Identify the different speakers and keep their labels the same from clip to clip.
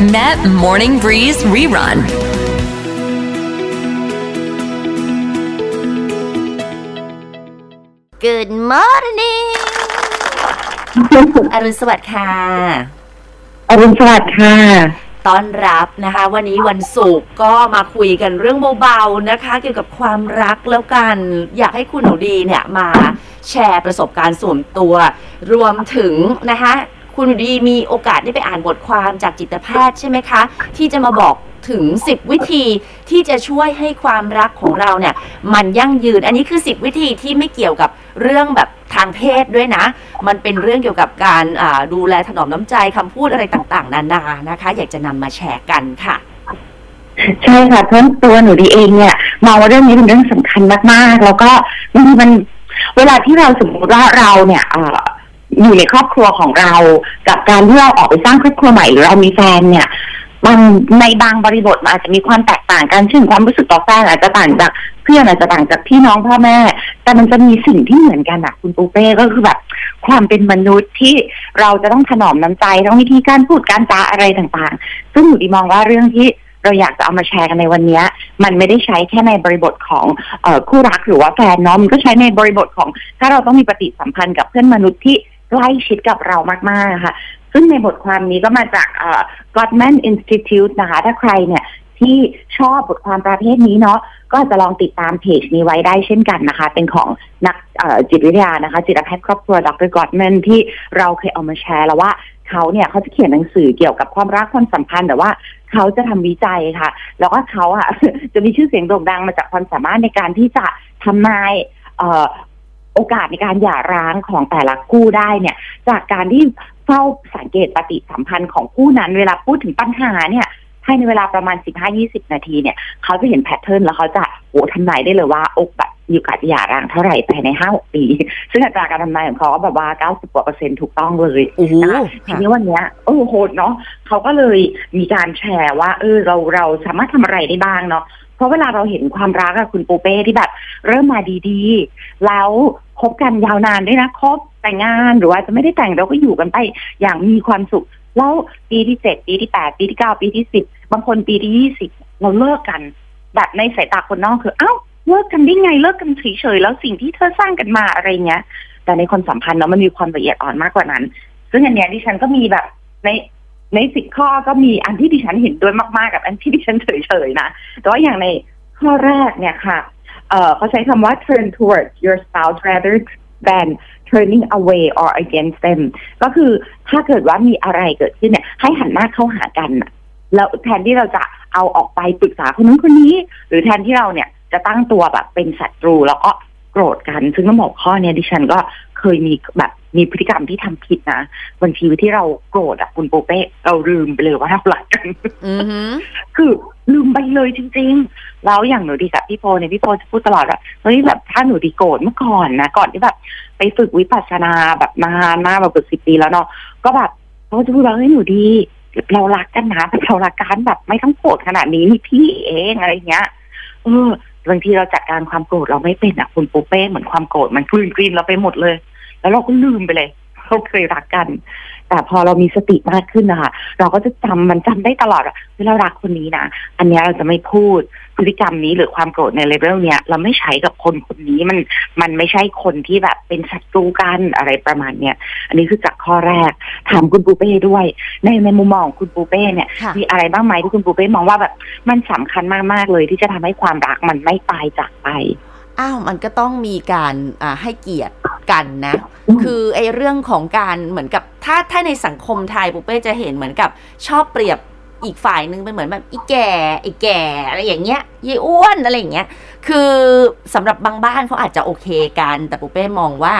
Speaker 1: Met Morning Breeze Rerun.
Speaker 2: Good morning อรุณสวัสดิ์ค่ะ
Speaker 3: อรุณสวัสดิ์ค่ะ
Speaker 2: ต้อนรับนะคะ วันนี้วันศุกร์ก็มาคุยกันเรื่องเบาๆนะคะ เกี่ยวกับความรักแล้วกัน อยากให้คุณหนูดีเนี่ยมาแชร์ประสบการณ์ส่วนตัว รวมถึงนะคะ คุณดีมีโอกาสได้ไปอ่านบทความจากจิตแพทย์ใช่ไหมคะ ที่จะมาบอกถึง 10 วิธีที่จะช่วยให้ความรักของเราเนี่ย มันยั่งยืน อันนี้คือ 10 วิธีที่ไม่เกี่ยวกับเรื่องแบบทางเพศด้วยนะ มันเป็นเรื่องเกี่ยวกับการดูแลถนอมน้ำใจคำพูดอะไรต่างๆ นานานะคะ อยากจะนำมาแชร์กันค่ะ
Speaker 3: ใช่ค่ะเพราะตัวหนูดีเองเนี่ยมองว่าเรื่องนี้เป็นเรื่องสำคัญมากๆ แล้วก็มันมันเวลาที่เราสมมติว่าเราเนี่ย อยู่ในครอบครัวของเรา กับการที่เราออกไปสร้างครอบครัวใหม่หรือเรามีแฟนเนี่ยบางในบางบริบทมันอาจจะมีความแตกต่างกันเช่นความรู้สึกต่อแฟนอาจจะต่างจากเพื่อนอาจจะต่างจากพี่น้องพ่อแม่ แต่มันจะมีสิ่งที่เหมือนกันอะคุณปูเป้ก็คือแบบความเป็นมนุษย์ที่เราจะต้องถนอมน้ำใจต้องวิธีการพูดการจาอะไรต่างๆ ซึ่งหนูดีมองว่าเรื่องที่เราอยากจะเอามาแชร์กันในวันนี้ มันไม่ได้ใช้แค่ในบริบทของอคู่รักหรือว่าแฟนเนาะมันก็ใช้ในบริบทของ ถ้าเราต้องมีปฏิสัมพันธ์กับเพื่อนมนุษย์ที่ ใกล้ชิดกับเรามากๆค่ะ ซึ่งในบทความนี้ก็มาจากเอ่อ Gottman Institute นะคะ ถ้าใครเนี่ยที่ชอบบทความประเภทนี้เนาะก็จะลองติดตามเพจนี้ไว้ได้เช่นกันนะคะ เป็นของนักจิตวิทยานะคะ จิตแพทย์ครอบครัวดรกอตแมนที่เราเคยเอามาแชร์แล้วว่าเขาเนี่ยเขาจะเขียนหนังสือเกี่ยวกับความรักความสัมพันธ์แต่ว่าเขาจะทำวิจัยค่ะ แล้วก็เขาอะจะมีชื่อเสียงโด่งดังมาจากความสามารถในการที่จะทำนายเอ่อ โอกาสในการหย่าร้างของแต่ละคู่ได้เนี่ย จากการที่เฝ้าสังเกตปฏิสัมพันธ์ของคู่นั้นเวลาพูดถึงปัญหาเนี่ยภายในเวลาประมาณ 15-20 นาทีเนี่ย เขาจะเห็นแพทเทิร์นแล้วเขาจะโอ้ทำนายได้เลยว่าโอกาสมีโอกาสหย่าร้างเท่าไหร่ภายใน5-6ปี ซึ่งอัตราการทำนายของเขาก็แบบว่า90กว่าเปอร์เซ็นต์ถูกต้องเลย
Speaker 2: โอ้โห
Speaker 3: นะคะที
Speaker 2: ค่ะ
Speaker 3: นี้วันเนี้ยเออโหดเนาะเขาก็เลยมีการแชร์ว่า เออเราเราสามารถทำอะไรได้บ้างเนาะ เพราะเวลาเราเห็นความรักอะคุณปูเป้ที่แบบ เริ่มมาดีๆ แล้วคบกันยาวนานด้วยนะคบแต่งงานหรือว่าจะไม่ได้แต่งเราก็อยู่กันไปอย่างมีความสุข แล้วปีที่เจ็ดปีที่แปดปีที่เก้าปีที่สิบบางคนปีที่ยี่สิบเราเลิกกัน แบบในสายตาคนนอกคือเอ้าเลิกกันได้ไงเลิกกันเฉยๆแล้วสิ่งที่เธอสร้างกันมาอะไรเงี้ย แต่ในความสัมพันธ์เนาะมันมีความละเอียดอ่อนมากกว่านั้น ซึ่งอันเนี้ยดิฉันก็มีแบบใน ในสิบข้อก็มีอันที่ดิฉันเห็นด้วยมาก ๆ กับอันที่ดิฉันเฉยๆนะ แต่ว่าอย่างในข้อแรกเนี่ยค่ะเอ่อเขาใช้คำว่า turn towards your spouse rather than turning away or against them ก็คือถ้าเกิดว่ามีอะไรเกิดขึ้นเนี่ย ให้หันหน้าเข้าหากันแล้วแทนที่เราจะเอาออกไปปรึกษาคนนู้นคนนี้ หรือแทนที่เราเนี่ยจะตั้งตัวแบบเป็นศัตรูแล้วก็โกรธกัน ซึ่งต้องบอกข้อเนี้ยดิฉันก็ เคยมีแบบมีพฤติกรรมที่ทำผิดนะบางทีที่เราโกรธอะคุณโปเป้เราลืมไปเลยว่าเราหลักกัน
Speaker 2: อือหือ
Speaker 3: คือลืมไปเลยจริง ๆ แล้วอย่างหนูดีกับพี่โพเนี่ยพี่โพจะพูดตลอดว่าเฮ้ยแบบถ้าหนูดีโกรธเมื่อก่อนนะก่อนที่แบบ ไปฝึกวิปัสสนาแบบนานมากแบบเกือบสิบปีแล้วเนาะก็แบบเขาจะพูดว่าเฮ้ยหนูดีเรารักกันนะแต่เรารักกันแบบไม่ต้องโกรธขนาดนี้นี่พี่เองอะไรเงี้ยเออบางทีเราจัดการความโกรธเราไม่เป็นอะคุณปูเป้เหมือนความโกรธมันกลืนกลืนเราไปหมดเลย แล้วเราก็ลืมไปเลยเราเคยรักกัน แต่พอเรามีสติมากขึ้นนะคะเราก็จะจำมันจำได้ตลอดอะเวลารักคนนี้นะอันเนี้ยเราจะไม่พูดพฤติกรรมนี้หรือความโกรธในเลเวลเนี้ยเราไม่ใช้กับคนคนนี้มันมันไม่ใช่คนที่แบบเป็นศัตรูกันอะไรประมาณเนี้ยอันนี้คือจากข้อแรก ถามคุณปูเป้ด้วย ในในมุมมองของคุณปูเป้เนี่ย
Speaker 2: ค่ะ
Speaker 3: มีอะไรบ้างไหมที่คุณปูเป้มองว่าแบบมันสำคัญมากๆเลยที่จะทำให้ความรักมันไม่ตายจากไป
Speaker 2: อ้าวมันก็ต้องมีการอ่าให้เกียรติ กันนะ
Speaker 3: อืม
Speaker 2: คือไอ้เรื่องของการเหมือนกับถ้าถ้าในสังคมไทยปุ๊เป้จะเห็นเหมือนกับชอบเปรียบอีกฝ่ายหนึ่งเป็นเหมือนแบบอีแก่ไอ้แก่อะไรอย่างเงี้ยยายอ้วนอะไรอย่างเงี้ยคือสำหรับบางบ้านเขาอาจจะโอเคกัน แต่ปุ๊เป้มองว่า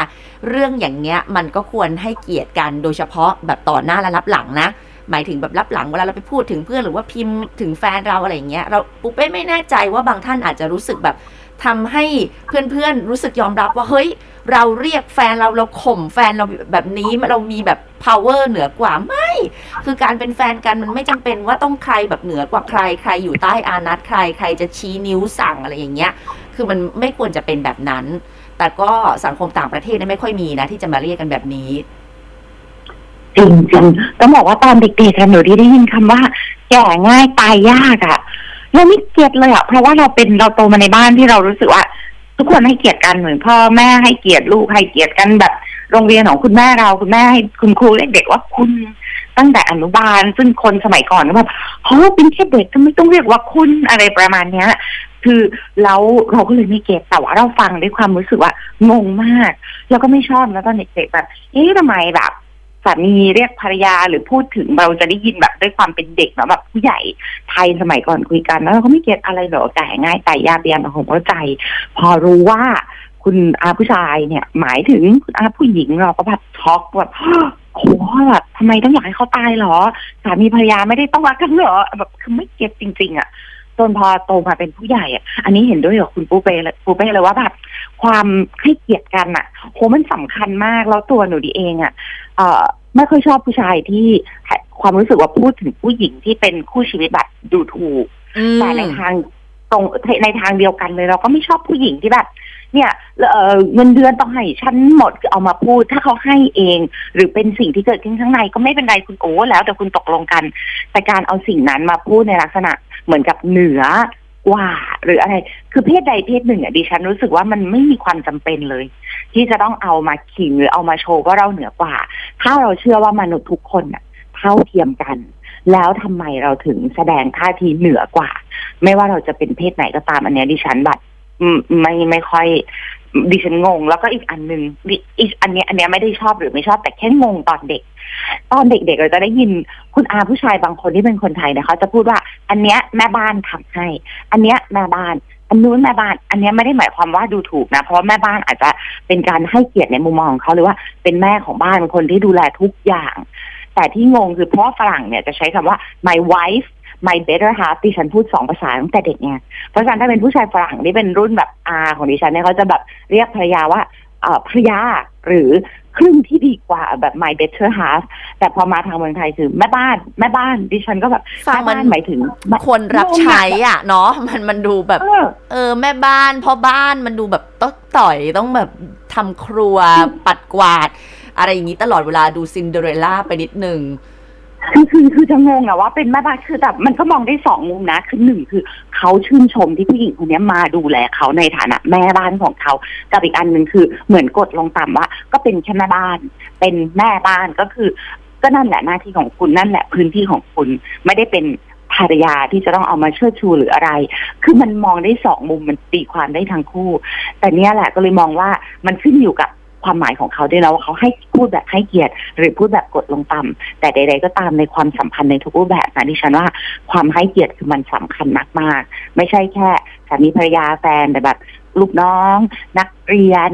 Speaker 2: เรื่องอย่างเงี้ยมันก็ควรให้เกียรติกันโดยเฉพาะแบบต่อหน้าและรับหลังนะหมายถึงแบบรับหลังเวลาเราไปพูดถึงเพื่อนหรือว่าพิมพ์ถึงแฟนเราอะไรอย่างเงี้ยเราปุ๊เป้ไม่แน่ใจว่าบางท่านอาจจะรู้สึกแบบ ทำให้เพื่อนๆรู้สึกยอมรับว่าเฮ้ย เราเรียกแฟนเราเราข่มแฟนเราแบบนี้เรามีแบบ power เหนือกว่าไม่ คือการเป็นแฟนกันมันไม่จำเป็นว่าต้องใครแบบเหนือกว่าใครใครอยู่ใต้อานัตใครใครจะชี้นิ้วสั่งอะไรอย่างเงี้ย คือมันไม่ควรจะเป็นแบบนั้น แต่ก็สังคมต่างประเทศนี่ไม่ค่อยมีนะ ที่จะมาเรียกกันแบบนี้
Speaker 3: จริงจริงต้องบอกว่าตอนเด็กๆหนูที่ได้ยินคำว่า แก่ง่ายตายยากอะ่ะ เราไม่เกลียดเลยอะเพราะว่าเราเป็นเราโตมาในบ้านที่เรารู้สึกว่า ทุกคนให้เกียรติกันเหมือนพ่อแม่ให้เกียรติลูกให้เกียรติกันแบบโรงเรียนของคุณแม่เราคุณแม่ให้คุณครูเรียกเด็กว่าคุณตั้งแต่อนุบาล ซึ่งคนสมัยก่อนก็แบบเขาเป็นแค่เด็กทำไมต้องเรียกว่าคุณอะไรประมาณเนี้ย คือแล้วเราก็เลยไม่เก็ตแต่ว่าเราฟังด้วยความรู้สึกว่างงมาก แล้วก็ไม่ชอบแล้วตอนเด็กๆแบบเอ๊ะทำไมแบบ สามีเรียกภรรยาหรือพูดถึงเราจะได้ยินแบบด้วยความเป็นเด็กเนาะแบบผู้ใหญ่ไทยสมัยก่อนคุยกันแล้วเราก็ไม่เก็ตอะไรหรอกแต่ง่ายแต่ยาเรียนของเข้าใจ พอรู้ว่าคุณอาผู้ชายเนี่ย หมายถึงคุณอาผู้หญิงเราก็แบบช็อกแบบโหแบบทำไมต้องอยากให้เขาตายหรอ สามีภรรยาไม่ได้ต้องรักกันเหรอแบบคือไม่เก็ตจริง ๆอะ จนพอโตมาเป็นผู้ใหญ่อะ อันนี้เห็นด้วยกับคุณปูเป้เลยปูเป้เลยว่าแบบความให้เกียรติกันอะโหมันสำคัญมากแล้วตัวหนูดีเองอะเอ่อไม่ค่อยชอบผู้ชายที่ความรู้สึกว่าพูดถึงผู้หญิงที่เป็นคู่ชีวิตแบบดูถูก
Speaker 2: อืม
Speaker 3: แต่ในทางตรงในทางเดียวกันเลยเราก็ไม่ชอบผู้หญิงที่แบบ เนี่ยเเงินเดือนต้องให้ฉันหมดเอามาพูด ถ้าเขาให้เอง หรือเป็นสิ่งที่เกิดขึ้นข้างในก็ไม่เป็นไรคุณโอ้แล้วแต่คุณตกลงกัน แต่การเอาสิ่งนั้นมาพูดในลักษณะเหมือนกับเหนือกว่า หรืออะไร คือเพศใดเพศหนึ่งอะดิฉันรู้สึกว่ามันไม่มีความจำเป็นเลย ที่จะต้องเอามาขิงหรือเอามาโชว์ว่าเราเหนือกว่า ถ้าเราเชื่อว่ามนุษย์ทุกคนอะ เท่าเทียมกันแล้วทำไมเราถึงแสดงท่าทีเหนือกว่า ไม่ว่าเราจะเป็นเพศไหนก็ตามอันนี้ดิฉันแบบ ไม่ไม่ค่อยดิฉันงง แล้วก็อีกอันหนึ่งอีกอันนี้อันนี้ไม่ได้ชอบหรือไม่ชอบแต่แค่งงตอนเด็ก ตอนเด็กๆเราจะได้ยินคุณอาผู้ชายบางคนที่เป็นคนไทยเนี่ยเขาจะพูดว่า อันเนี้ยแม่บ้านทำให้ อันเนี้ยแม่บ้านอันนู้นแม่บ้าน อันเนี้ยไม่ได้หมายความว่าดูถูกนะ เพราะแม่บ้านอาจจะเป็นการให้เกียรติในมุมมองของเขาหรือว่าเป็นแม่ของบ้านเป็นคนที่ดูแลทุกอย่าง แต่ที่งงคือเพราะฝรั่งเนี่ยจะใช้คำว่า my wife my better half ดิฉันพูดสองภาษาตั้งแต่เด็กไงเพราะฉะนั้นถ้าเป็นผู้ชายฝรั่งที่เป็นรุ่นแบบอาของดิฉันเนี่ยเขาจะแบบเรียกภรรยาว่าเอ่อภรรยาหรือครึ่งที่ดีกว่าแบบ my better half แต่พอมาทางเมืองไทยคือแม่บ้าน แม่บ้าน ดิฉันก็แบบ
Speaker 2: ฟัง
Speaker 3: แม่
Speaker 2: มัน
Speaker 3: บ้านหมายถึง
Speaker 2: คนรับใช้อะเนาะมันมันดูแบบ
Speaker 3: เออ
Speaker 2: เออ แม่บ้านพ่อบ้านมันดูแบบต้องต่อยต้องแบบทำครัวปัดกวาด อะไรอย่างนี้ตลอดเวลาดูซินเดอเรลล่าไปนิดนึง
Speaker 3: คือคือคือจะงงอะว่าเป็นแม่บ้านคือแต่มันก็มองได้สองมุมนะคือหนึ่งคือเขาชื่นชมที่ผู้หญิงคนนี้มาดูแลเขาในฐานะแม่บ้านของเขากับอีกอันหนึ่งคือเหมือนกดลงต่ำว่า ก็เป็นแค่แม่บ้าน เป็นแม่บ้านก็คือ ก็นั่นแหละหน้าที่ของคุณนั่นแหละพื้นที่ของคุณไม่ได้เป็นภรรยาที่จะต้องเอามาเชิดชูหรืออะไร คือมันมองได้สองมุมมันตีความได้ทั้งคู่ แต่เนี้ยแหละก็เลยมองว่ามันขึ้นอยู่กับ ความหมายของเขาด้วยนะว่าเขาให้พูดแบบให้เกียรติ หรือพูดแบบกดลงต่ำแต่ใด ๆ ก็ตามในความสัมพันธ์ในทุกรูปแบบนะดิฉันว่าความให้เกียรติคือมันสำคัญมากๆ ไม่ใช่แค่สามีภรรยาแฟนแต่แบบลูกน้อง นักเรียน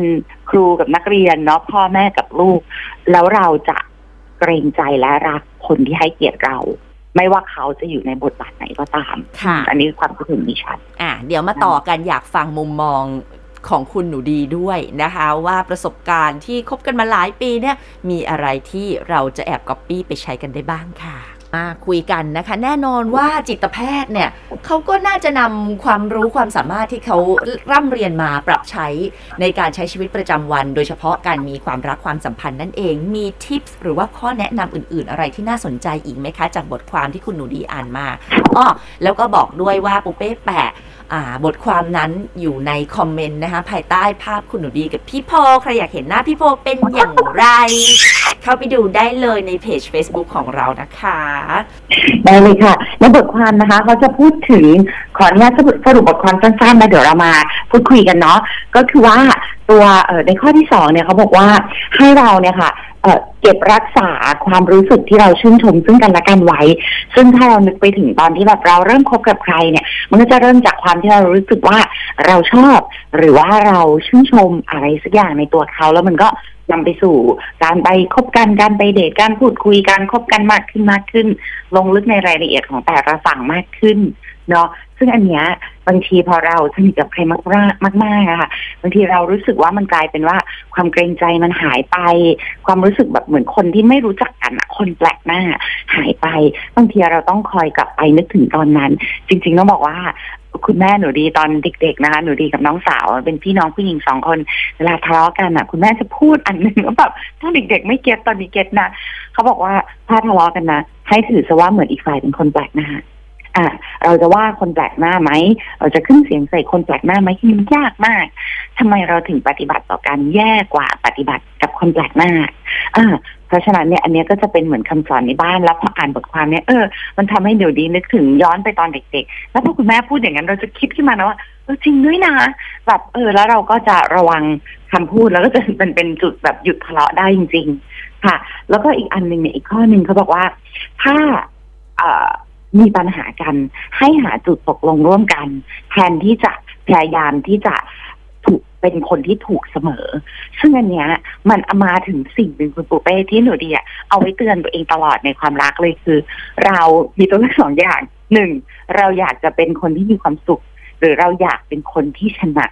Speaker 3: ครูกับนักเรียนเนาะพ่อแม่กับลูก แล้วเราจะเกรงใจและรักคนที่ให้เกียรติเราไม่ว่าเขาจะอยู่ในบทบาทไหนก็ตาม
Speaker 2: ค่ะ
Speaker 3: อันนี้คือความคิดเห็นดิฉัน
Speaker 2: อะเดี๋ยวมาต่อกันอยากฟังมุมมอง ของคุณหนูดีด้วยนะคะ ว่าประสบการณ์ที่คบกันมาหลายปีเนี่ยมีอะไรที่เราจะแอบก๊อปปี้ไปใช้กันได้บ้างค่ะ มาคุยกันนะคะ แน่นอนว่าจิตแพทย์เนี่ยเขาก็น่าจะนำความรู้ความสามารถที่เขาร่ำเรียนมาปรับใช้ในการใช้ชีวิตประจำวัน โดยเฉพาะการมีความรักความสัมพันธ์นั่นเอง มีทิปส์หรือว่าข้อแนะนำอื่น ๆ อะไรที่น่าสนใจอีกไหมคะ จากบทความที่คุณหนูดีอ่านมาอ้อแล้วก็บอกด้วยว่าปุเป้แปะบทความนั้นอยู่ในคอมเมนต์นะคะ ภายใต้ภาพคุณหนูดีกับพี่โพใครอยากเห็นหน้าพี่โพเป็นอย่างไร เข้าไปดูได้เลยในเพจ Facebook ของเรานะคะ
Speaker 3: ได้เลยค่ะ ในบทความนะคะเขาจะพูดถึง ขออนุญาตสรุปบทความสั้นๆนะเดี๋ยวเรามาพูดคุยกันเนาะก็คือว่าตัวในข้อที่สองเนี่ยเขาบอกว่าให้เราเนี่ยค่ะเอ่อเก็บรักษาความรู้สึกที่เราชื่นชมซึ่งกันและกันไว้ ซึ่งถ้าเรานึกไปถึงตอนที่แบบเราเริ่มคบกับใครเนี่ย มันก็จะเริ่มจากความที่เรารู้สึกว่าเราชอบ หรือว่าเราชื่นชมอะไรสักอย่างในตัวเขาแล้วมันก็นำไปสู่การไปคบกันการไปเดทการพูดคุยการคบกันมากขึ้นมากขึ้น ลงลึกในรายละเอียดของแต่ละฝั่งมากขึ้น เนาะซึ่งอันเนี้ยบางทีพอเราสนิทกับใครมากมากมากๆอะค่ะบางทีเรารู้สึกว่ามันกลายเป็นว่าความเกรงใจมันหายไป ความรู้สึกแบบเหมือนคนที่ไม่รู้จักกันอะคนแปลกหน้าหายไปบางทีเราต้องคอยกลับไปนึกถึงตอนนั้น จริง ๆ ต้องบอกว่าคุณแม่หนูดีตอนเด็ก ๆนะคะหนูดีกับน้องสาว เป็นพี่น้องผู้หญิงสองคนเวลาทะเลาะกันอะ คุณแม่จะพูดอันหนึ่งว่าแบบถ้าเด็ก ๆ ไม่เก็ตตอนนี้เก็ตนะเขาบอกว่าถ้าทะเลาะกันนะให้ถือซะว่าเหมือนอีกฝ่ายเป็นคนแปลกหน้า อะเราจะว่าคนแปลกหน้าไหมเราจะขึ้นเสียงใส่คนแปลกหน้าไหมที่มันยากมากทำไมเราถึงปฏิบัติต่อกันแย่กว่าปฏิบัติกับคนแปลกหน้าอ่าเพราะฉะนั้นเนี่ยอันนี้ก็จะเป็นเหมือนคำสอนในบ้านแล้วพออ่านบทความเนี้ยเออมันทำให้เดี๋ยวดีนึกถึงย้อนไปตอนเด็กๆ แล้วพอคุณแม่พูดอย่างนั้นเราจะคิดขึ้นมานะว่าเออจริงด้วยนะแบบเออ แล้วเราก็จะระวังคำพูดแล้วก็จะเป็นเป็นจุดแบบหยุดทะเลาะได้จริง ๆ ค่ะ แล้วก็อีกอันหนึ่งเนี่ยอีกข้อหนึ่งเขาบอกว่า ถ้า เอ่อ มีปัญหากัน ให้หาจุดตกลงร่วมกัน แทนที่จะพยายามที่จะถูกเป็นคนที่ถูกเสมอ ซึ่งอันเนี้ยมันเอามาถึงสิ่งหนึ่งคุณปูเป้ที่หนูดีอะเอาไว้เตือนตัวเองตลอดในความรักเลยคือ เรามีตัวเลือกสองอย่างหนึ่งเราอยากจะเป็นคนที่มีความสุข หรือเราอยากเป็นคนที่ชนะ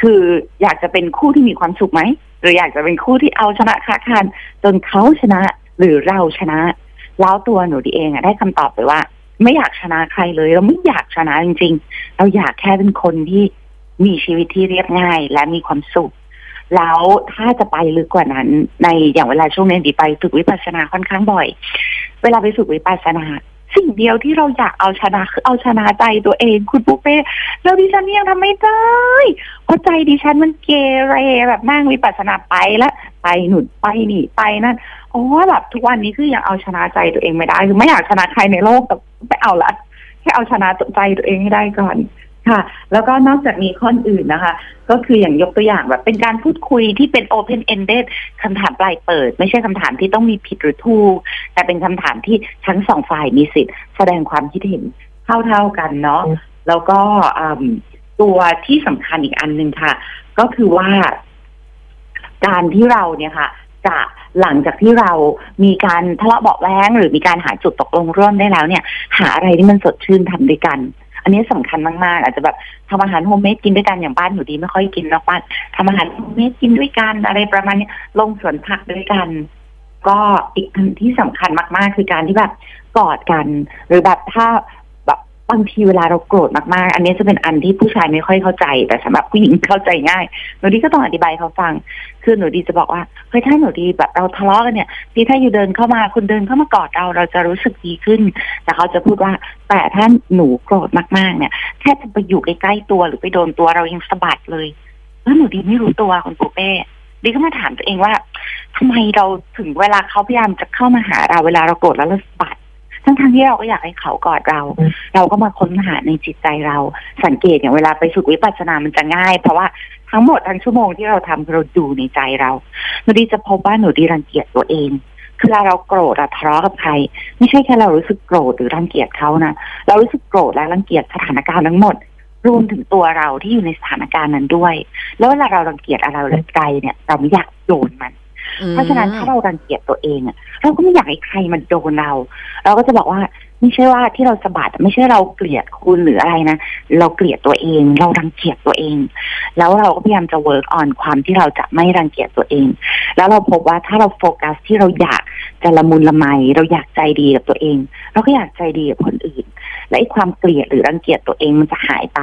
Speaker 3: คืออยากจะเป็นคู่ที่มีความสุขไหมหรืออยากจะเป็นคู่ที่เอาชนะค้าคานจนเขาชนะหรือเราชนะ แล้วตัวหนูดีเองอะได้คำตอบไปว่า ไม่อยากชนะใครเลย เราไม่อยากชนะจริง ๆ เราอยากแค่เป็นคนที่มีชีวิตที่เรียบง่าย และมีความสุข แล้วถ้าจะไปลึกกว่านั้น ในอย่างเวลาช่วงนี้ดีไปฝึกวิปัสสนาค่อนข้างบ่อย เวลาไปฝึกวิปัสสนาสิ่งเดียวที่เราอยากเอาชนะคือเอาชนะใจตัวเองคุณปุ๊เป้แล้วดิฉันยังทำไม่ได้เพราะใจดิฉันมันเกเรแบบนั่งวิปัสสนาไปแล้ว ไปหนุนไปหนีไปนั่นโอ้แบบทุกวันนี้คือยังเอาชนะใจตัวเองไม่ได้คือไม่อยากชนะใครในโลกแต่ไม่เอาละแค่เอาชนะใจตัวเองให้ได้ก่อนค่ะ แล้วก็นอกจากนี้ข้ออื่นนะคะ ก็คืออย่างยกตัวอย่างแบบเป็นการพูดคุยที่เป็น open ended คำถามปลายเปิด ไม่ใช่คำถามที่ต้องมีผิดหรือถูก แต่เป็นคำถามที่ทั้งสองฝ่ายมีสิทธิ์แสดงความคิดเห็นเท่าๆกันเนาะแล้วก็ตัวที่สำคัญอีกอันหนึ่งค่ะ ก็คือว่า การที่เราเนี่ยค่ะ จะหลังจากที่เรามีการทะเลาะเบาะแว้งหรือมีการหาจุดตกลงร่วมได้แล้วเนี่ย หาอะไรที่มันสดชื่นทำด้วยกัน อันนี้สำคัญมากๆ อาจจะแบบทำอาหาร homemade กินด้วยกันอย่างบ้านหนูดีไม่ค่อยกินนอกบ้านทำอาหาร homemade กินด้วยกันอะไรประมาณนี้ลงสวนผักด้วยกัน ก็อีกที่สำคัญมากๆ คือการที่แบบกอดกัน หรือแบบถ้า บางทีเวลาเราโกรธมากๆ อันนี้จะเป็นอันที่ผู้ชายไม่ค่อยเข้าใจ แต่สำหรับผู้หญิงเข้าใจง่าย หนูดีก็ต้องอธิบายเขาฟัง คือหนูดีจะบอกว่าเฮ้ยถ้าหนูดีแบบเราทะเลาะกันเนี่ยที่ถ้าอยู่เดินเข้ามาคุณเดินเข้ามากอดเราเราจะรู้สึกดีขึ้น แต่เขาจะพูดว่า แต่ถ้าหนูโกรธมากๆ เนี่ยแค่จะไปอยู่ใกล้ๆตัวหรือไปโดนตัวเรายังสะบัดเลยแล้วหนูดีไม่รู้ตัวคุณปูเป้ดีก็มาถามตัวเองว่าทำไมเราถึงเวลาเขาพยายามจะเข้ามาหาเราเวลาเราโกรธแล้วเราสะบัด ทั้งทที่เราก็อยากให้เขากอดเรา เราก็มาค้นหาในจิตใจเรา สังเกตอย่างเวลาไปฝึกวิปัสสนามันจะง่าย เพราะว่าทั้งหมดทั้งชั่วโมงที่เราทำเราดูในใจเราหนูดีจะพบว่าหนูดีรังเกียจตัวเองคือเราโกรธอะทะเลาะกับใคร ไม่ใช่แค่เรารู้สึกโกรธหรือรังเกียจเขานะเรารู้สึกโกรธและรังเกียจสถานการณ์ทั้งหมด รวมถึงตัวเราที่อยู่ในสถานการณ์นั้นด้วย แล้วเวลาเรารังเกียจอะไรใจเนี่ย เราไม่อยากโดนมัน เพราะฉะนั้นถ้าเรารังเกียจตัวเองอะเราก็ไม่อยากให้ใครมาโดนเรา เราก็จะบอกว่า ไม่ใช่ว่าที่เราสะบัดไม่ใช่เราเกลียดคุณหรืออะไรนะ เราเกลียดตัวเอง เรารังเกียจตัวเอง แล้วเราก็พยายามจะ work on ความที่เราจะไม่รังเกียจตัวเอง แล้วเราพบว่าถ้าเราโฟกัสที่เราอยากจะละมุนละไม เราอยากใจดีกับตัวเอง เราก็อยากใจดีกับคนอื่น และไอ้ความเกลียดหรือรังเกียจตัวเองมันจะหายไป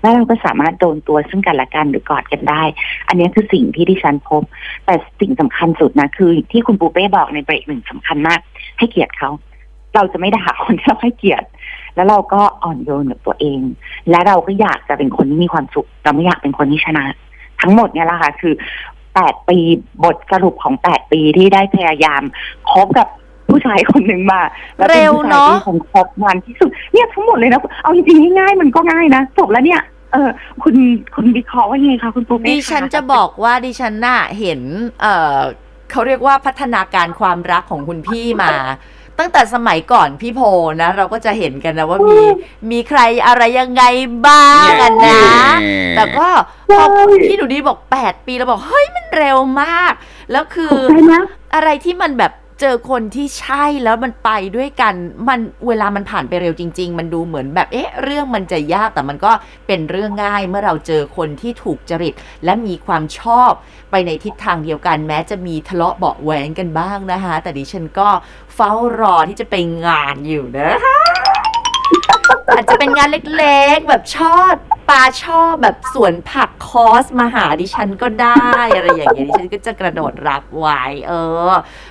Speaker 3: แล้วเราก็สามารถโดนตัวซึ่งกันและกันหรือกอดกันได้ อันนี้คือสิ่งที่ดิฉันพบ แต่สิ่งสำคัญสุดนะคือ ที่คุณปูเป้บอกในเบรกหนึ่งสำคัญมาก ให้เกียรติเขา เราจะไม่ด่าคนที่เราให้เกียรติแล้วเราก็อ่อนโยนกับตัวเอง และเราก็อยากจะเป็นคนที่มีความสุข เราไม่อยากเป็นคนที่ชนะ ทั้งหมดเนี่ยแหละค่ะ คือแปดปีบทสรุปของแปดปีที่ได้พยายามคบกับผู้ชายคนหนึ่งมา แล้วเป็นผู้ชายที่ผมคบนานที่สุด เนี่ยทั้งหมดเลยนะ เอาจริงๆง่ายๆมันก็ง่ายนะจบแล้วเนี่ยเออคุณคุณวิเคราะห์ว่าไงคะคุณปูเป้
Speaker 2: ดิฉันจะบอกว่าดิฉันน่ะเห็น เออเขาเรียกว่าพัฒนาการความรักของคุณพี่มา ตั้งแต่สมัยก่อนพี่โพนะ เราก็จะเห็นกันนะว่ามีมีใครอะไรยังไงบ้างกันนะ แต่ก็พอพี่หนูดีบอก 8 ปีเราบอก เฮ้ยมันเร็วมาก แล้วคืออะไรที่มันแบบ เจอคนที่ใช่แล้วมันไปด้วยกัน มันเวลามันผ่านไปเร็วจริง ๆ มันดูเหมือนแบบเอ๊ะ เรื่องมันจะยากแต่มันก็เป็นเรื่องง่ายเมื่อเราเจอคนที่ถูกจริต และมีความชอบไปในทิศทางเดียวกันแม้จะมีทะเลาะเบาะแหวงกันบ้างนะคะ แต่ดิฉันก็เฝ้ารอที่จะไปงานอยู่นะคะ อาจจะเป็นงานเล็กๆ แบบชอบปลาชอบแบบสวนผักคอสมาหาดิฉันก็ได้อะไรอย่างเงี้ยดิฉันก็จะกระโดดรับไว้ เออ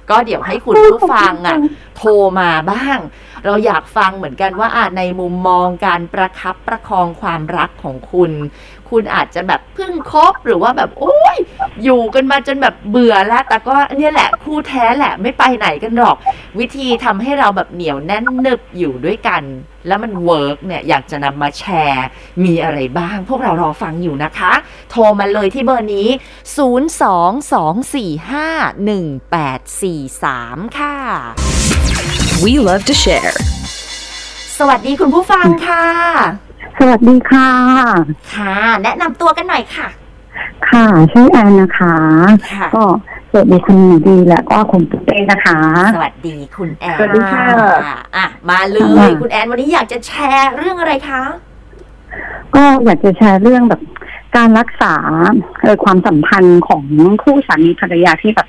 Speaker 2: ก็เดี๋ยวให้คุณผู้ฟังอะ โทรมาบ้าง เราอยากฟังเหมือนกันว่าอะในมุมมองการประคับประคองความรักของคุณ คุณอาจจะแบบเพิ่งคบหรือว่าแบบโอ้ยอยู่กันมาจนแบบเบื่อแล้ว แต่ก็เนี่ยแหละคู่แท้แหละไม่ไปไหนกันหรอก วิธีทำให้เราแบบเหนียวแน่นนึบอยู่ด้วยกัน แล้วมัน work เนี่ยอยากจะนำมาแชร์มีอะไรบ้าง พวกเรารอฟังอยู่นะคะ โทรมาเลยที่เบอร์นี้ 022451843 ค่ะ
Speaker 1: We love to share.
Speaker 2: สวัสดีคุณผู้ฟังค่ะ
Speaker 4: สวัสดีค่ะ
Speaker 2: ค่ะ แนะนำตัวกันหน่อยค่ะ
Speaker 4: ค่ะ ชื่อแอนนะคะ
Speaker 2: ค่ะ
Speaker 4: ก็สวัสดีคุณหนูดีและก็คุณตุ๊กเต้นะคะ
Speaker 2: สวัสดีคุณแอน
Speaker 4: สวัสดีค่ะ
Speaker 2: อะ มาเลย
Speaker 4: ค่ะ
Speaker 2: คุณแอนวันนี้อยากจะแชร์เรื่องอะไรคะ
Speaker 4: ก็อยากจะแชร์เรื่องแบบการรักษาเออความสัมพันธ์ของคู่สามีภรรยาที่แบบ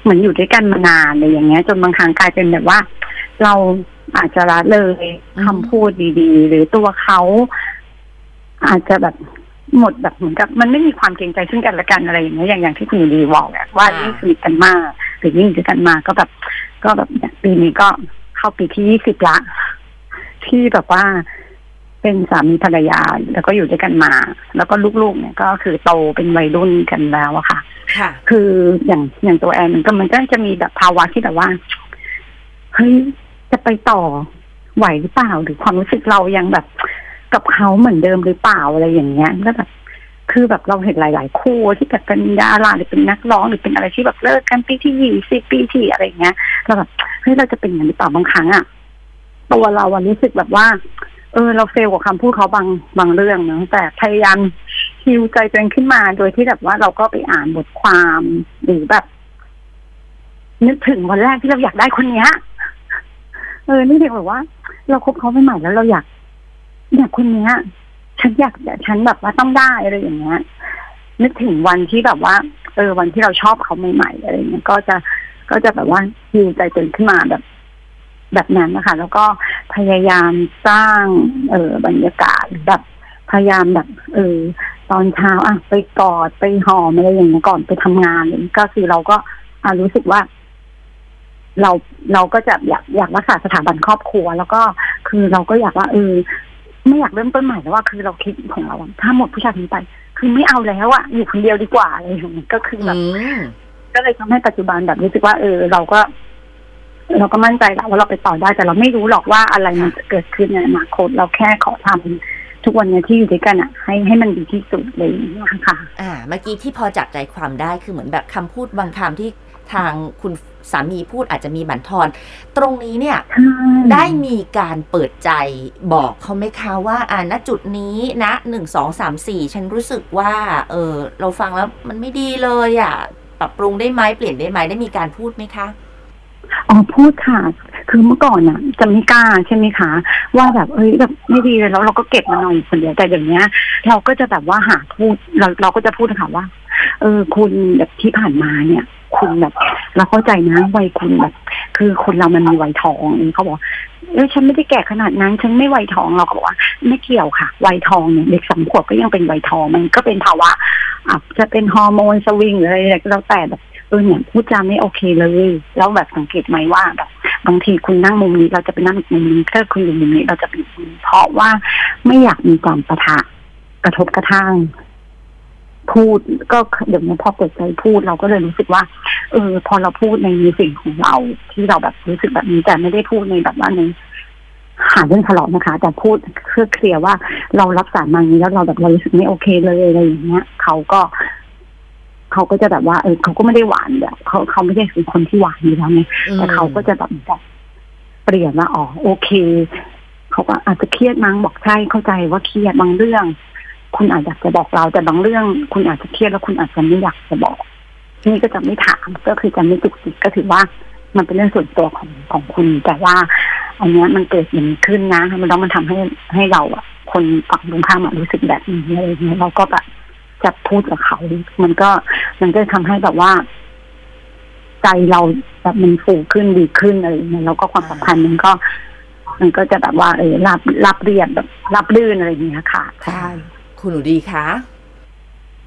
Speaker 4: เหมือนอยู่ด้วยกันมานานอะไรอย่างเงี้ย จนบางครั้งกลายเป็นแบบว่า เราอาจจะละเลย
Speaker 2: อืม
Speaker 4: คำพูดดี ๆ หรือตัวเขาอาจจะแบบ หมดแบบเหมือนกับมันไม่มีความเกรงใจซึ่งกันและกันอะไรอย่างเงี้ยอย่างอย่างที่คุณดีบอกอะว่ายิ่งสนิทกันมากหรือยิ่งอยู่ด้วยกันมาก็แบบ ก็แบบเนี่ยปีนี้ก็เข้าปีที่ยี่สิบละ ที่แบบว่าเป็นสามีภรรยาแล้วก็อยู่ด้วยกันมา แล้วก็ลูกๆ เนี่ยก็คือโตเป็นวัยรุ่นกันแล้วอะค่ะ
Speaker 2: ค่ะ
Speaker 4: คืออย่างอย่างตัวแอนมันก็มันก็จะมีแบบภาวะที่แบบว่าเฮ้ยจะไปต่อไหวหรือเปล่าหรือความรู้สึกเรายังแบบ กับเขาเหมือนเดิมหรือเปล่าอะไรอย่างเงี้ยก็แบบคือแบบเราเห็นหลาย ๆ คู่ที่แบบเป็นดาราหรือเป็นนักร้องหรือเป็นอะไรที่แบบเลิกกันปีที่ยี่สิบปีที่อะไรอย่างเงี้ยเราแบบเฮ้ยเราจะเป็นอย่างนั้หรือเปล่าบางครั้งอะตัวเราอะรู้สึกแบบว่า เออ เราเฟลกับคำพูดเขาบางบางเรื่องเนอะแต่พยายามฮิวใจตัวเองขึ้นมาโดยที่แบบว่าเราก็ไปอ่านบทความหรือแบบ นึกถึงวันแรกที่เราอยากได้คนเนี้ยเออนี่เด็กแบบว่า เราคบเขาใหม่แล้วเราอยาก อยากคนเนี้ยฉันอยากฉันแบบว่าต้องได้อะไรอย่างเงี้ยนึกถึงวันที่แบบว่า เออ วันที่เราชอบเขาใหม่ๆอะไรเงี้ยก็จะก็จะแบบว่าฮิวใจตัวเองขึ้นมาแบบ แบบนั้นนะคะแล้วก็พยายามสร้าง เออบรรยากาศแบบพยายามแบบ เออ ตอนเช้าอะไปกอดไปหอมอะไรอย่างเงี้ยก่อนไปทำงานก็คือเราก็อะรู้สึกว่า เราเราก็จะอยากอยากรักษาสถาบันครอบครัว แล้วก็คือเราก็อยากว่าเออ ไม่อยากเริ่มต้นใหม่แล้วว่าคือเราคิดของเราอะถ้าหมดผู้ชายคนนี้ไป คือไม่เอาแล้วอะอยู่คนเดียวดีกว่าอะไรอย่างเงี้ยก็คือแบบ
Speaker 2: อืม
Speaker 4: ก็เลยทำให้ปัจจุบันแบบรู้สึกว่า เออ เราก็ เราก็มั่นใจแล้วว่าเราไปต่อได้แต่เราไม่รู้หรอกว่าอะไรมันจะเกิดขึ้นในอนาคตเราแค่ขอทำทุกวันเนี้ที่อยู่ด้วยกันอะ ให้ให้มันดีที่สุดเลยางเงี้ยค่ะ
Speaker 2: อ่า เมื่อกี้ที่พอจับใจความได้คือเหมือนแบบคำพูดบางคำที่ ทางคุณสามีพูดอาจจะมีบั่นทอน ตรงนี้เนี่ย
Speaker 4: ใช่
Speaker 2: ได้มีการเปิดใจบอกเขาไหมคะว่า อ่าณจุดนี้นะหนึ่งสองสามสี่ฉันรู้สึกว่า เออเราฟังแล้วมันไม่ดีเลยอะ ปรับปรุงได้ไหมเปลี่ยนได้ไหมได้มีการพูดไหมคะ
Speaker 4: อ๋อพูดค่ะ คือเมื่อก่อนน่ะ จะไม่กล้าใช่ไหมคะ ว่าแบบเอ้ยแบบไม่ดีเลยแล้วเราก็เก็บมานอนอยู่คนเดียวแต่เดี๋ยวนี้เราก็จะแบบว่าหาพูดเราเราก็จะพูดค่ะว่า เออคุณแบบที่ผ่านมาเนี่ย คุณแบบเราเข้าใจนะวัยคุณแบบ คือคนเรามันมีวัยทองเขาบอกเออฉันไม่ได้แก่ขนาดนั้น ฉันไม่วัยทองเราก็บอกว่า ไม่เกี่ยวค่ะ วัยทองเนี่ยเด็กสามขวบก็ยังเป็นวัยทองมันก็เป็นภาวะอะจะเป็นฮอร์โมนสวิงหรืออะไรก็แล้วแต่แบบเออเนี่ยพูดจาไม่โอเคเลย แล้วแบบสังเกตไหมว่าแบบบางทีคุณนั่งมุมนี้เราจะไปนั่งอีกมุมนี้ถ้าคุณอยู่มุมนี้เราจะไปมุมนี้เพราะว่าไม่อยากมีการประทะกระทบกระทั่ง พูดก็เดี๋ยวนี้พอเปิดใจพูดเราก็เลยรู้สึกว่า เออ พอเราพูดในสิ่งของเรา ที่เราแบบรู้สึกแบบนี้แต่ไม่ได้พูดในแบบว่าในหาเรื่องทะเลาะนะคะ แต่พูดเพื่อเคลียร์ว่าเรารับสารมาอย่างนี้แล้วเราแบบเรารู้สึกไม่โอเคเลยอะไรอย่างเงี้ยเขาก็เขาก็จะแบบว่าเออเขาก็ไม่ได้หวานแบบเขาเขาไม่ใช่เป็นคนที่หวานอยู่แล้วไงแต่เขาก็จะแบบแบบเปลี่ยนว่าอ๋อโอเค เขาก็อาจจะเครียดมั้งบอกใช่เข้าใจว่าเครียดบางเรื่อง คุณอาจจะบอกเราแต่บางเรื่อง คุณอาจจะเครียดแล้วคุณอาจจะไม่อยากจะบอก นี่ก็จะไม่ถามก็คือจะไม่จุกจิกก็ถือว่า มันเป็นเรื่องส่วนตัวของของคุณ แต่ว่า อันนี้มันเกิดอย่างนี้ขึ้นนะมันต้องมันทำให้ให้เราอะคนฝั่งตรงข้ามรู้สึกแบบนี้อะไรเงี้ยเราก็แบบจะพูดกับเขา มันก็มันก็ทำให้แบบว่า ใจเราแบบมันฟูขึ้นดีขึ้นอะไรอย่างเงี้ยแล้วก็ความสัมพันธ์มันก็ มันก็จะแบบว่า เออรับรับเรียบแบบรับลื่นอะไรอย่างเงี้ยค่ะ ใช่
Speaker 2: คุณหนูดีคะ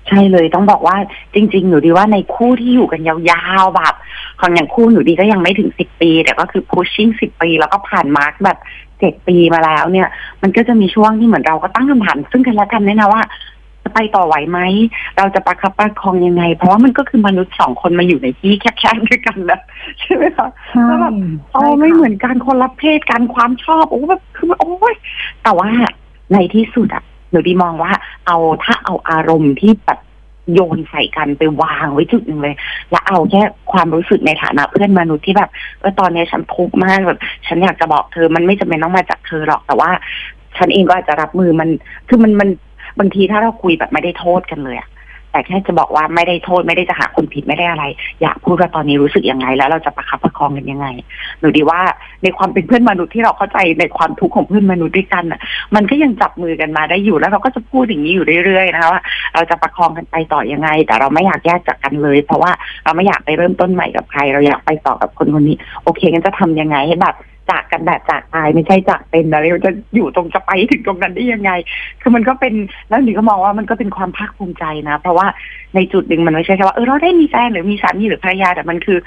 Speaker 3: ใช่เลยต้องบอกว่าจริง ๆ หนูดีว่าในคู่ที่อยู่กันยาวๆแบบของอย่างคู่หนูดีก็ยังไม่ถึงสิบปี แต่ก็คือ pushing สิบปี แล้วก็ผ่านมาร์กแบบเจ็ดปีมาแล้วเนี่ย มันก็จะมีช่วงที่เหมือนเราก็ตั้งคำถามซึ่งกันและกันเนี่ยนะว่าจะไปต่อไหวไหม เราจะประคับประคองยังไง เพราะว่ามันก็คือมนุษย์สองคนมาอยู่ในที่แคบๆด้วยกันนะใช่ไหมคะ
Speaker 4: ใช่
Speaker 3: แล้วแบบโอ้ไม่เหมือนกันคนละเพศกันความชอบโอ้แบบคือโอ้ยแต่ว่าในที่สุดอะหนูดีมองว่า เอาถ้าเอาอารมณ์ที่แบบโยนใส่กันไปวางไว้จุดหนึ่งเลย แล้วเอาแค่ความรู้สึกในฐานะเพื่อนมนุษย์ที่แบบเออตอนนี้ฉันทุกข์มากแบบ ฉันอยากจะบอกเธอมันไม่จำเป็นต้องมาจากเธอหรอกแต่ว่า ฉันเองก็อาจจะรับมือมัน คือมันมันบางทีถ้าเราคุยแบบไม่ได้โทษกันเลยอะ แต่แค่จะบอกว่าไม่ได้โทษไม่ได้จะหาคนผิดไม่ได้อะไร อยากพูดว่าตอนนี้รู้สึกยังไง แล้วเราจะประคับประคองกันยังไง หนูดีว่าในความเป็นเพื่อนมนุษย์ที่เราเข้าใจในความทุกข์ของเพื่อนมนุษย์ด้วยกันอะมันก็ยังจับมือกันมาได้อยู่แล้วเราก็จะพูดอย่างนี้อยู่เรื่อยๆนะคะว่าเราจะประคองกันไปต่อยังไง แต่เราไม่อยากแยกจากกันเลย เพราะว่าเราไม่อยากไปเริ่มต้นใหม่กับใคร เราอยากไปต่อกับคนคนนี้ โอเคงั้นจะทำยังไงให้แบบ จากกันแบบจากตายไม่ใช่จากเป็นอะไรเราจะอยู่ตรงจะไปถึงตรงนั้นได้ยังไง คือมันก็เป็นแล้วหนูก็มองว่ามันก็เป็นความภาคภูมิใจนะ เพราะว่าในจุดหนึ่งมันไม่ใช่แค่ว่าเออเราได้มีแฟนหรือมีสามีหรือภรรยาแต่มันคือ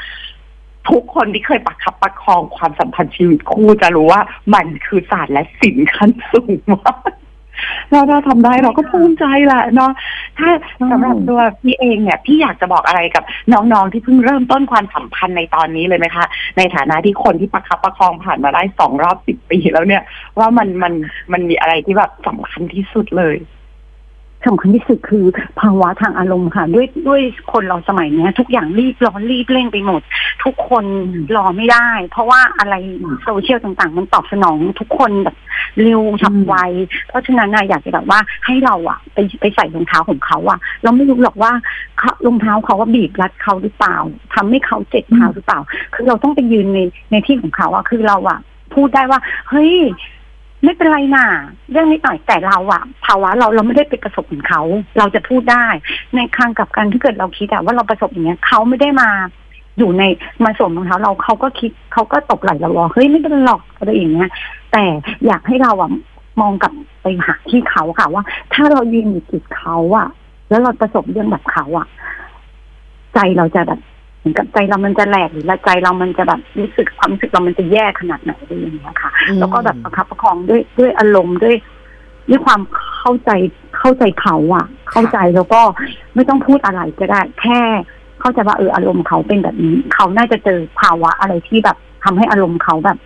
Speaker 3: ทุกคนที่เคยประคับประคองความสัมพันธ์ชีวิตคู่จะรู้ว่ามันคือศาสตร์และศิลป์ขั้นสูงมาก เราถ้าทำได้เราก็ภูมิใจแหละเนาะถ้าสำหรับตัวพี่เองเนี่ยพี่อยากจะบอกอะไรกับน้องๆที่เพิ่งเริ่มต้นความสัมพันธ์ในตอนนี้เลยไหมคะ ในฐานะที่คนที่ประคับประคองผ่านมาได้สองรอบสิบปีแล้วเนี่ย ว่ามันมันมันมีอะไรที่แบบสำคัญที่สุดเลย
Speaker 4: สำคัญที่สุดคือภาวะทางอารมณ์ค่ะ ด้วยด้วยคนเราสมัยเนี้ย ทุกอย่างรีบร้อนรีบเร่งไปหมด ทุกคนรอไม่ได้ เพราะว่าอะไรโซเชียลต่างๆ มันตอบสนองทุกคนแบบเร็วฉับไวเพราะฉะนั้นนะอยากจะแบบว่าให้เราอะไปไปใส่รองเท้าของเขาอะเราไม่รู้หรอกว่าเขารองเท้าเขาว่าบีบรัดเขาหรือเปล่าทำให้เขาเจ็บเท้าหรือเปล่า คือเราต้องไปยืนในในที่ของเขาอะคือเราอะพูดได้ว่า เฮ้ย ไม่เป็นไรน่ะเรื่องนิดหน่อยแต่เราอะภาวะเราเราไม่ได้ไปประสบเหมือนเขา เราจะพูดได้ ในทางกับกันที่เกิดเราคิดอะว่าเราประสบอย่างเงี้ยเขาไม่ได้มาอยู่ในมาสวมรองเท้าเราเขาก็คิดเขาก็ตกไหลเราว่าเฮ้ยไม่เป็นหรอกอะไรอย่างเงี้ยแต่อยากให้เราอะมองกลับไปหาที่เขาค่ะว่า ถ้าเรายืนอยู่จุดเขาอะแล้วเราประสบเรื่องแบบเขาอะใจเราจะแบบ เหมือนกับใจเรามันจะแหลกหรือใจเรามันจะแบบรู้สึกความรู้สึกเรามันจะแย่ขนาดไหนอะไรอย่างเงี้ยค่ะ แล้วก็แบบประคับประคองด้วยด้วยอารมณ์ด้วยด้วยความเข้าใจเข้าใจเขาอะเข้าใจแล้วก็ไม่ต้องพูดอะไรก็ได้ แค่เข้าใจว่าเอออารมณ์เขาเป็นแบบนี้ เขาน่าจะเจอภาวะอะไรที่แบบทำให้อารมณ์เขาแบบ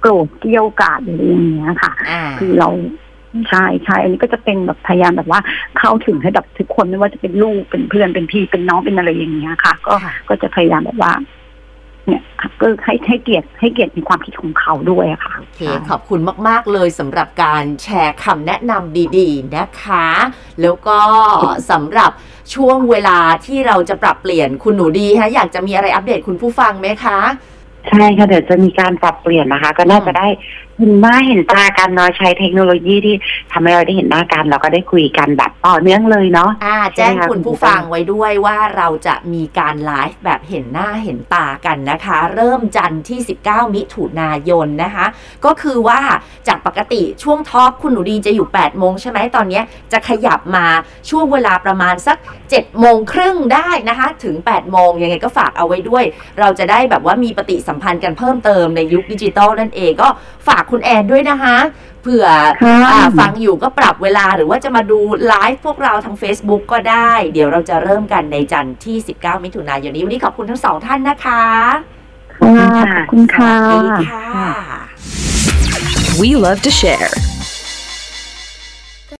Speaker 4: โกรธเกรี้ยวกราดหรืออะไรอย่างเงี้ยค่ะ
Speaker 2: อ่า
Speaker 4: คือเรา ใช่ใช่อันนี้ก็จะเป็นแบบพยายามแบบว่าเข้าถึงให้แบบทุกคนไม่ว่าจะเป็นลูกเป็นเพื่อนเป็นพี่เป็นน้องเป็นอะไรอย่างเงี้ยค่ะ ก็
Speaker 2: ค่ะ
Speaker 4: ก็จะพยายามแบบว่าเนี่ยค่ะก็ให้ให้เกียรติให้เกียรติในความคิดของเขาด้วยอะค่ะ
Speaker 2: โอเคขอบคุณมาก ๆ เลยสำหรับการแชร์คำแนะนำดีๆนะคะ แล้วก็สำหรับช่วงเวลาที่เราจะปรับเปลี่ยนคุณหนูดีฮะอยากจะมีอะไรอัปเดตคุณผู้ฟังไหมคะ
Speaker 3: ใช่ค่ะเดี๋ยวจะมีการปรับเปลี่ยนนะคะ ก็น่าจะได้ เห็นหน้าเห็นตากันเนาะใช้เทคโนโลยีที่ทำให้เราได้เห็นหน้ากันแล้วก็ได้คุยกันแบบต่อเนื่องเลยเนาะ
Speaker 2: อ่าแจ้งคุณผู้ฟังไว้ด้วยว่าเราจะมีการไลฟ์แบบเห็นหน้าเห็นตากันนะคะ เริ่มจันทร์ที่ 19 มิถุนายนนะคะ ก็คือว่าจากปกติช่วงทอล์กคุณหนูดีจะอยู่ 8 โมงใช่ไหมตอนเนี้ยจะขยับมาช่วงเวลาประมาณสัก 7 โมงครึ่งได้นะคะถึง 8 โมงยังไงก็ฝากเอาไว้ด้วย เราจะได้แบบว่ามีปฏิสัมพันธ์กันเพิ่มเติมในยุคดิจิตอลนั่นเองก็ฝากคุณแอนด้วยนะคะเผื่อ
Speaker 3: ค่ะ
Speaker 2: อ่าฟังอยู่ก็ปรับเวลาหรือว่าจะมาดูไลฟ์พวกเราทาง Facebook ก็ได้ เดี๋ยวเราจะเริ่มกันในจันทร์ที่ 19 มิถุนายนนี้ วันนี้ขอบคุณทั้งสองท่านนะคะ
Speaker 4: ค่ะขอบคุณค่ะ
Speaker 2: สวัสดีค่ะ
Speaker 1: We love to share.